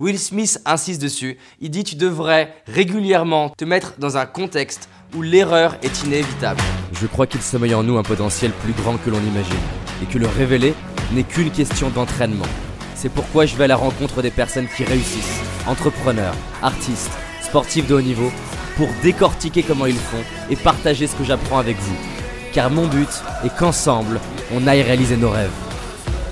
Will Smith insiste dessus, il dit tu devrais régulièrement te mettre dans un contexte où l'erreur est inévitable. Je crois qu'il sommeille en nous un potentiel plus grand que l'on imagine, et que le révéler n'est qu'une question d'entraînement. C'est pourquoi je vais à la rencontre des personnes qui réussissent, entrepreneurs, artistes, sportifs de haut niveau, pour décortiquer comment ils font et partager ce que j'apprends avec vous. Car mon but est qu'ensemble, on aille réaliser nos rêves.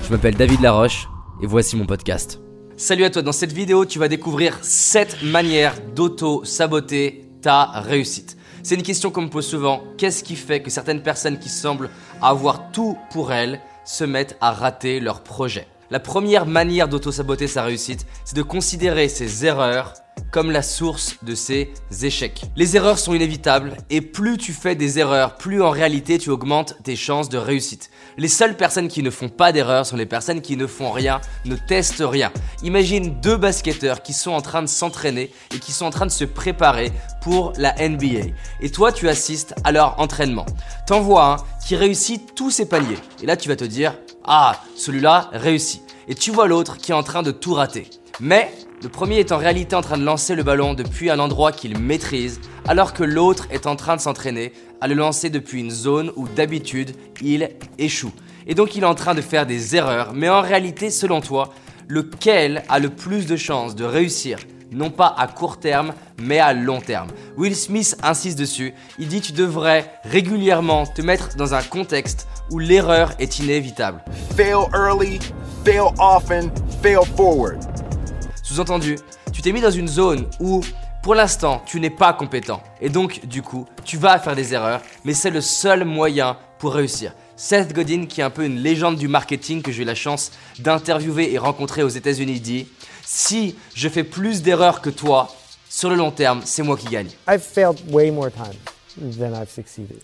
Je m'appelle David Laroche, et voici mon podcast. Salut à toi, dans cette vidéo tu vas découvrir 7 manières d'auto-saboter ta réussite. C'est une question qu'on me pose souvent, qu'est-ce qui fait que certaines personnes qui semblent avoir tout pour elles se mettent à rater leur projet? La première manière d'auto-saboter sa réussite, c'est de considérer ses erreurs comme la source de ses échecs. Les erreurs sont inévitables et plus tu fais des erreurs, plus en réalité tu augmentes tes chances de réussite. Les seules personnes qui ne font pas d'erreurs sont les personnes qui ne font rien, ne testent rien. Imagine deux basketteurs qui sont en train de s'entraîner et qui sont en train de se préparer pour la NBA. Et toi tu assistes à leur entraînement. T'en vois un qui réussit tous ses paliers. Et là tu vas te dire, ah, celui-là réussit. Et tu vois l'autre qui est en train de tout rater. Mais le premier est en réalité en train de lancer le ballon depuis un endroit qu'il maîtrise, alors que l'autre est en train de s'entraîner à le lancer depuis une zone où d'habitude il échoue. Et donc il est en train de faire des erreurs, mais en réalité, selon toi, lequel a le plus de chances de réussir? Non pas à court terme, mais à long terme. Will Smith insiste dessus, il dit tu devrais régulièrement te mettre dans un contexte où l'erreur est inévitable. Fail early, fail often, fail forward. Sous-entendu, tu t'es mis dans une zone où pour l'instant, tu n'es pas compétent. Et donc, du coup, tu vas faire des erreurs, mais c'est le seul moyen pour réussir. Seth Godin, qui est un peu une légende du marketing que j'ai eu la chance d'interviewer et rencontrer aux États-Unis, dit Si je fais plus d'erreurs que toi, sur le long terme, c'est moi qui gagne. I've failed way more.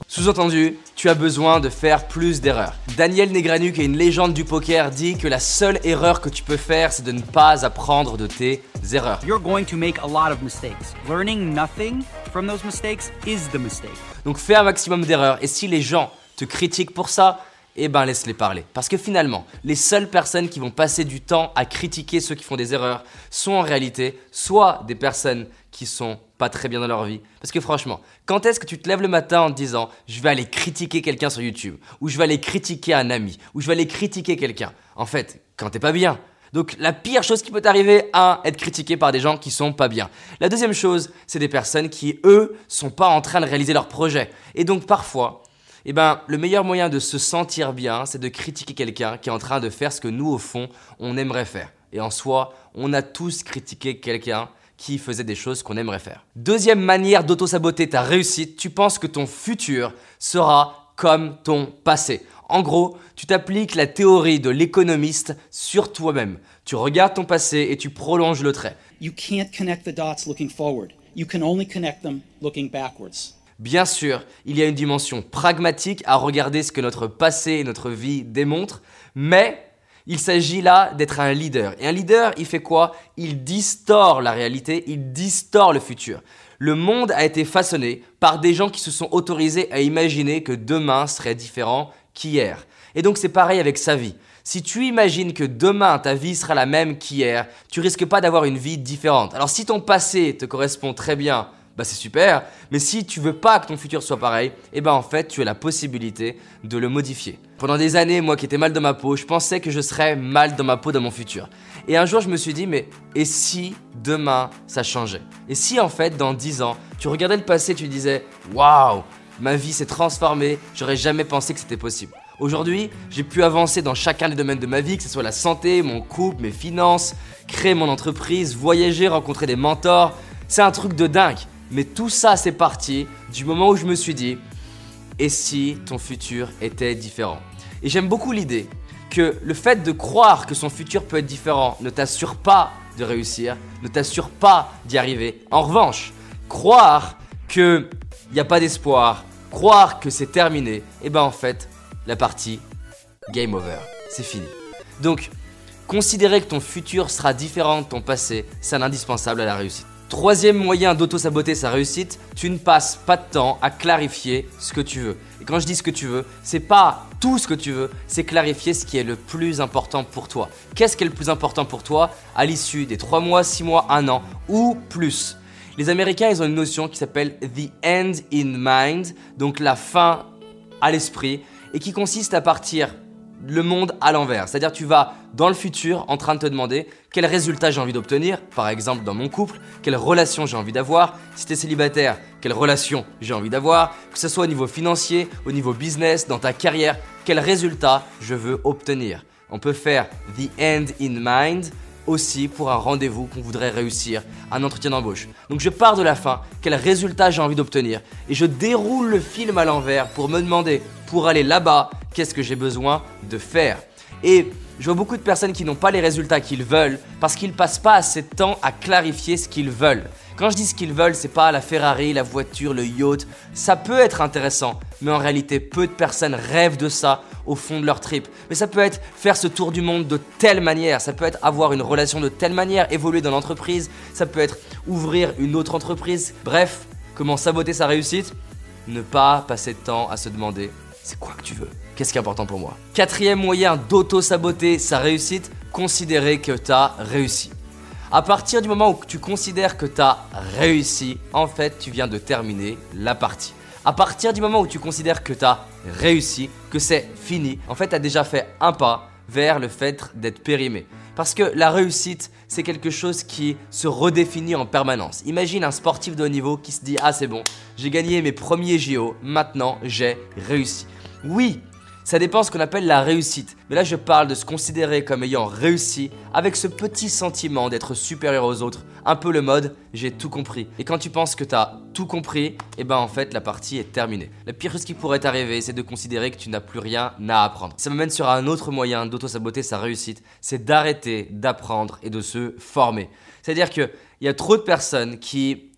Sous-entendu, tu as besoin de faire plus d'erreurs. Daniel Negranu, qui est une légende du poker, dit que la seule erreur que tu peux faire, c'est de ne pas apprendre de tes erreurs. You're going to make a lot of mistakes. Learning nothing from those mistakes is the mistake. Donc fais un maximum d'erreurs. Et si les gens te critiquent pour ça, eh ben laisse-les parler. Parce que finalement, les seules personnes qui vont passer du temps à critiquer ceux qui font des erreurs sont en réalité soit des personnes qui sont pas très bien dans leur vie. Parce que franchement, quand est-ce que tu te lèves le matin en te disant je vais aller critiquer quelqu'un sur YouTube, ou je vais aller critiquer un ami, ou je vais aller critiquer quelqu'un? En fait, quand t'es pas bien. Donc la pire chose qui peut t'arriver, à être critiqué par des gens qui sont pas bien. La deuxième chose, c'est des personnes qui, eux, sont pas en train de réaliser leur projet. Et donc parfois, eh ben, le meilleur moyen de se sentir bien, c'est de critiquer quelqu'un qui est en train de faire ce que nous, au fond, on aimerait faire. Et en soi, on a tous critiqué quelqu'un qui faisait des choses qu'on aimerait faire. Deuxième manière d'auto-saboter ta réussite, tu penses que ton futur sera comme ton passé. En gros, tu t'appliques la théorie de l'économiste sur toi-même. Tu regardes ton passé et tu prolonges le trait. You can't connect the dots looking forward. You can only connect them looking backwards. Bien sûr, il y a une dimension pragmatique à regarder ce que notre passé et notre vie démontrent, mais il s'agit là d'être un leader. Et un leader, il fait quoi? Il distord la réalité, il distord le futur. Le monde a été façonné par des gens qui se sont autorisés à imaginer que demain serait différent qu'hier. Et donc c'est pareil avec sa vie. Si tu imagines que demain ta vie sera la même qu'hier, tu risques pas d'avoir une vie différente. Alors si ton passé te correspond très bien, bah c'est super. Mais si tu veux pas que ton futur soit pareil, eh ben en fait, tu as la possibilité de le modifier. Pendant des années, moi qui étais mal dans ma peau, je pensais que je serais mal dans ma peau dans mon futur. Et un jour, je me suis dit, mais et si demain ça changeait? Et si en fait, dans 10 ans, tu regardais le passé, tu disais, waouh, ma vie s'est transformée, j'aurais jamais pensé que c'était possible. Aujourd'hui, j'ai pu avancer dans chacun des domaines de ma vie, que ce soit la santé, mon couple, mes finances, créer mon entreprise, voyager, rencontrer des mentors. C'est un truc de dingue. Mais tout ça, c'est parti du moment où je me suis dit, et si ton futur était différent? Et j'aime beaucoup l'idée que le fait de croire que son futur peut être différent ne t'assure pas de réussir, ne t'assure pas d'y arriver. En revanche, croire qu'il n'y a pas d'espoir, croire que c'est terminé, et eh ben en fait, la partie, game over, c'est fini. Donc, considérer que ton futur sera différent de ton passé, c'est un indispensable à la réussite. Troisième moyen d'auto-saboter sa réussite, tu ne passes pas de temps à clarifier ce que tu veux. Et quand je dis ce que tu veux, c'est pas tout ce que tu veux, c'est clarifier ce qui est le plus important pour toi. Qu'est-ce qui est le plus important pour toi à l'issue des 3 mois, 6 mois, 1 an ou plus? Les Américains, ils ont une notion qui s'appelle the end in mind, donc la fin à l'esprit, et qui consiste à partir le monde à l'envers. C'est-à-dire tu vas dans le futur en train de te demander quel résultat j'ai envie d'obtenir, par exemple dans mon couple, quelle relation j'ai envie d'avoir, si tu es célibataire, quelle relation j'ai envie d'avoir, que ce soit au niveau financier, au niveau business, dans ta carrière, quel résultat je veux obtenir. On peut faire the end in mind aussi pour un rendez-vous qu'on voudrait réussir, un entretien d'embauche. Donc je pars de la fin, quel résultat j'ai envie d'obtenir, et je déroule le film à l'envers pour me demander, pour aller là-bas, qu'est-ce que j'ai besoin de faire. Et je vois beaucoup de personnes qui n'ont pas les résultats qu'ils veulent parce qu'ils passent pas assez de temps à clarifier ce qu'ils veulent. Quand je dis ce qu'ils veulent, c'est pas la Ferrari, la voiture, le yacht. Ça peut être intéressant, mais en réalité, peu de personnes rêvent de ça au fond de leur trip. Mais ça peut être faire ce tour du monde de telle manière, ça peut être avoir une relation de telle manière, évoluer dans l'entreprise, ça peut être ouvrir une autre entreprise. Bref, comment saboter sa réussite? Ne pas passer de temps à se demander c'est quoi que tu veux? Qu'est-ce qui est important pour moi? Quatrième moyen d'auto-saboter sa réussite, considérer que tu as réussi. À partir du moment où tu considères que tu as réussi, en fait, tu viens de terminer la partie. À partir du moment où tu considères que tu as réussi, que c'est fini, en fait, tu as déjà fait un pas vers le fait d'être périmé. Parce que la réussite, c'est quelque chose qui se redéfinit en permanence. Imagine un sportif de haut niveau qui se dit Ah, c'est bon, j'ai gagné mes premiers JO, maintenant j'ai réussi. Oui, ça dépend ce qu'on appelle la réussite. Mais là, je parle de se considérer comme ayant réussi avec ce petit sentiment d'être supérieur aux autres. Un peu le mode j'ai tout compris. Et quand tu penses que tu as tout compris, et eh ben en fait, la partie est terminée. La pire chose qui pourrait t'arriver, c'est de considérer que tu n'as plus rien à apprendre. Ça m'amène sur un autre moyen d'auto-saboter sa réussite, c'est d'arrêter d'apprendre et de se former. C'est-à-dire qu'il y a trop de personnes qui,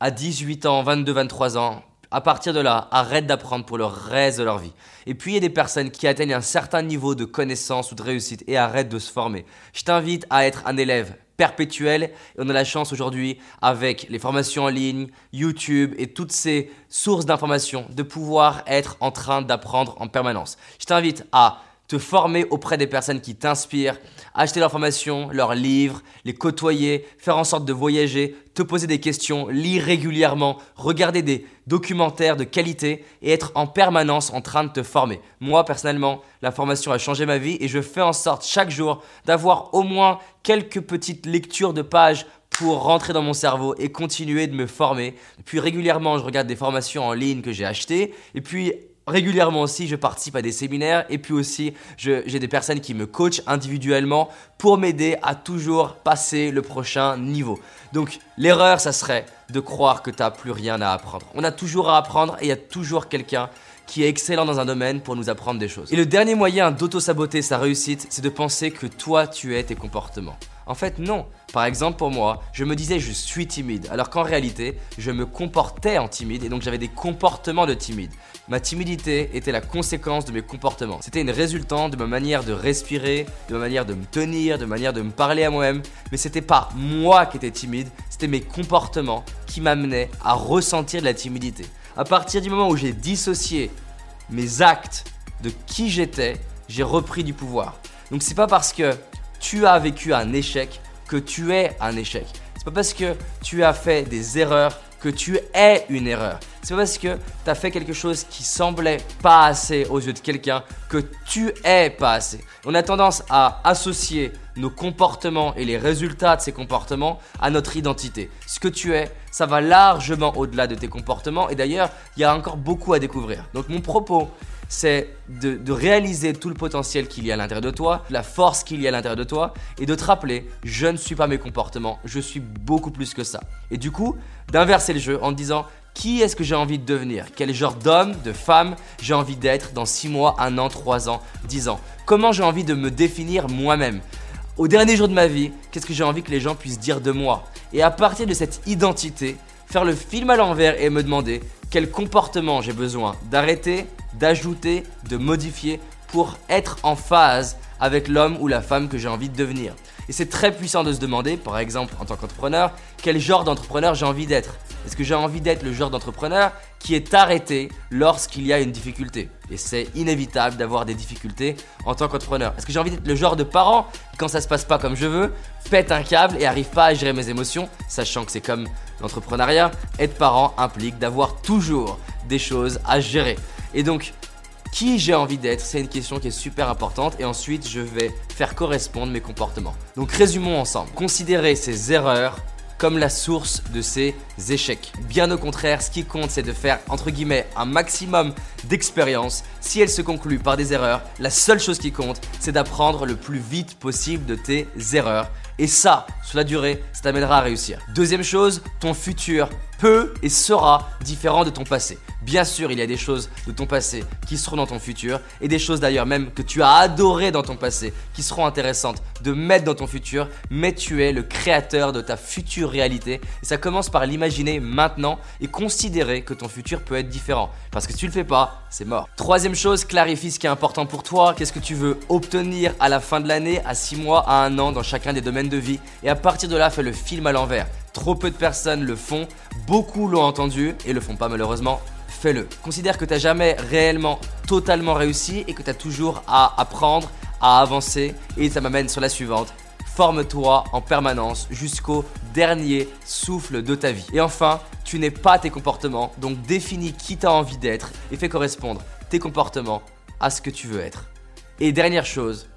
à 18 ans, 22, 23 ans, à partir de là, arrêtent d'apprendre pour le reste de leur vie. Et puis il y a des personnes qui atteignent un certain niveau de connaissance ou de réussite et arrêtent de se former. Je t'invite à être un élève perpétuel. Et on a la chance aujourd'hui, avec les formations en ligne, YouTube et toutes ces sources d'informations, de pouvoir être en train d'apprendre en permanence. Je t'invite à te former auprès des personnes qui t'inspirent, acheter leurs formations, leurs livres, les côtoyer, faire en sorte de voyager, te poser des questions, lire régulièrement, regarder des documentaires de qualité et être en permanence en train de te former. Moi, personnellement, la formation a changé ma vie et je fais en sorte chaque jour d'avoir au moins quelques petites lectures de pages pour rentrer dans mon cerveau et continuer de me former. Puis régulièrement, je regarde des formations en ligne que j'ai achetées et puis régulièrement aussi, je participe à des séminaires et puis aussi, j'ai des personnes qui me coachent individuellement pour m'aider à toujours passer le prochain niveau. Donc, l'erreur, ça serait de croire que tu n'as plus rien à apprendre. On a toujours à apprendre et il y a toujours quelqu'un qui est excellent dans un domaine pour nous apprendre des choses. Et le dernier moyen d'auto-saboter sa réussite, c'est de penser que toi, tu es tes comportements. En fait, non. Par exemple, pour moi, je me disais je suis timide, alors qu'en réalité, je me comportais en timide et donc j'avais des comportements de timide. Ma timidité était la conséquence de mes comportements. C'était une résultante de ma manière de respirer, de ma manière de me tenir, de ma manière de me parler à moi-même, mais c'était pas moi qui étais timide, c'était mes comportements qui m'amenaient à ressentir de la timidité. À partir du moment où j'ai dissocié mes actes de qui j'étais, j'ai repris du pouvoir. Donc c'est pas parce que tu as vécu un échec que tu es un échec. C'est pas parce que tu as fait des erreurs que tu es une erreur. C'est pas parce que tu as fait quelque chose qui semblait pas assez aux yeux de quelqu'un que tu es pas assez. On a tendance à associer nos comportements et les résultats de ces comportements à notre identité. Ce que tu es, ça va largement au-delà de tes comportements et d'ailleurs, il y a encore beaucoup à découvrir. Donc mon propos, c'est de, réaliser tout le potentiel qu'il y a à l'intérieur de toi, la force qu'il y a à l'intérieur de toi, et de te rappeler, je ne suis pas mes comportements, je suis beaucoup plus que ça. Et du coup, d'inverser le jeu en te disant, qui est-ce que j'ai envie de devenir? Quel genre d'homme, de femme j'ai envie d'être dans 6 mois, 1 an, 3 ans, 10 ans? Comment j'ai envie de me définir moi-même? Au dernier jour de ma vie, qu'est-ce que j'ai envie que les gens puissent dire de moi? Et à partir de cette identité, faire le film à l'envers et me demander quel comportement j'ai besoin d'arrêter, d'ajouter, de modifier pour être en phase avec l'homme ou la femme que j'ai envie de devenir. Et c'est très puissant de se demander, par exemple en tant qu'entrepreneur, quel genre d'entrepreneur j'ai envie d'être. Est-ce que j'ai envie d'être le genre d'entrepreneur qui est arrêté lorsqu'il y a une difficulté? Et c'est inévitable d'avoir des difficultés en tant qu'entrepreneur. Est-ce que j'ai envie d'être le genre de parent qui, quand ça se passe pas comme je veux, pète un câble et arrive pas à gérer mes émotions, sachant que c'est comme l'entrepreneuriat, être parent implique d'avoir toujours des choses à gérer. Et donc, qui j'ai envie d'être C'est une question qui est super importante et ensuite je vais faire correspondre mes comportements. Donc résumons ensemble. Considérez ces erreurs comme la source de ces échecs. Bien au contraire, ce qui compte, c'est de faire, entre guillemets, un maximum d'expérience. Si elle se conclut par des erreurs, la seule chose qui compte, c'est d'apprendre le plus vite possible de tes erreurs. Et ça, sur la durée, ça t'amènera à réussir. Deuxième chose, ton futur peut et sera différent de ton passé. Bien sûr, il y a des choses de ton passé qui seront dans ton futur et des choses d'ailleurs même que tu as adorées dans ton passé qui seront intéressantes de mettre dans ton futur, mais tu es le créateur de ta future réalité et ça commence par l'imaginer maintenant et considérer que ton futur peut être différent. Parce que si tu le fais pas, c'est mort. Troisième chose, clarifie ce qui est important pour toi, qu'est-ce que tu veux obtenir à la fin de l'année, à 6 mois, à un an dans chacun des domaines de vie? Et à partir de là, fais le film à l'envers. Trop peu de personnes le font, beaucoup l'ont entendu et le font pas malheureusement. Fais-le. Considère que tu n'as jamais réellement totalement réussi et que tu as toujours à apprendre, à avancer. Et ça m'amène sur la suivante. Forme-toi en permanence jusqu'au dernier souffle de ta vie. Et enfin, tu n'es pas tes comportements, donc définis qui tu as envie d'être et fais correspondre tes comportements à ce que tu veux être. Et dernière chose,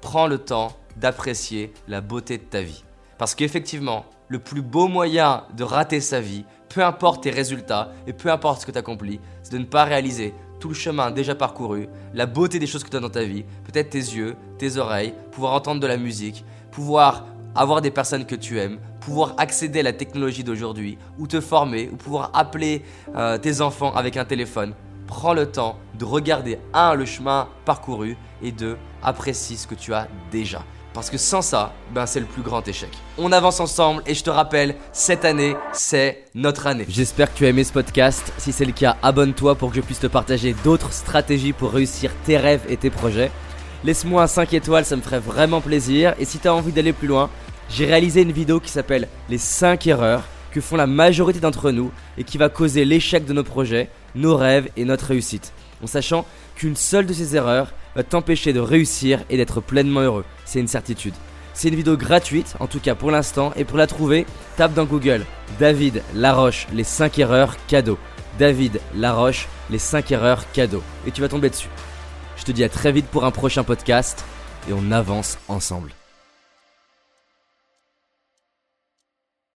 prends le temps d'apprécier la beauté de ta vie. Parce qu'effectivement, le plus beau moyen de rater sa vie, peu importe tes résultats et peu importe ce que tu accomplis, c'est de ne pas réaliser tout le chemin déjà parcouru, la beauté des choses que tu as dans ta vie, peut-être tes yeux, tes oreilles, pouvoir entendre de la musique, pouvoir avoir des personnes que tu aimes, pouvoir accéder à la technologie d'aujourd'hui, ou te former, ou pouvoir appeler euh, tes enfants avec un téléphone. Prends le temps de regarder, un, le chemin parcouru, et deux, apprécie ce que tu as déjà. Parce que sans ça, ben c'est le plus grand échec. On avance ensemble et je te rappelle, cette année, c'est notre année. J'espère que tu as aimé ce podcast. Si c'est le cas, abonne-toi pour que je puisse te partager d'autres stratégies pour réussir tes rêves et tes projets. Laisse-moi un 5 étoiles, ça me ferait vraiment plaisir. Et si tu as envie d'aller plus loin, j'ai réalisé une vidéo qui s'appelle Les 5 erreurs que font la majorité d'entre nous et qui va causer l'échec de nos projets, nos rêves et notre réussite. En sachant qu'une seule de ces erreurs va t'empêcher de réussir et d'être pleinement heureux. C'est une certitude. C'est une vidéo gratuite, en tout cas pour l'instant, et pour la trouver, tape dans Google David Laroche, les 5 erreurs cadeaux. David Laroche, les 5 erreurs cadeaux. Et tu vas tomber dessus. Je te dis à très vite pour un prochain podcast, et on avance ensemble.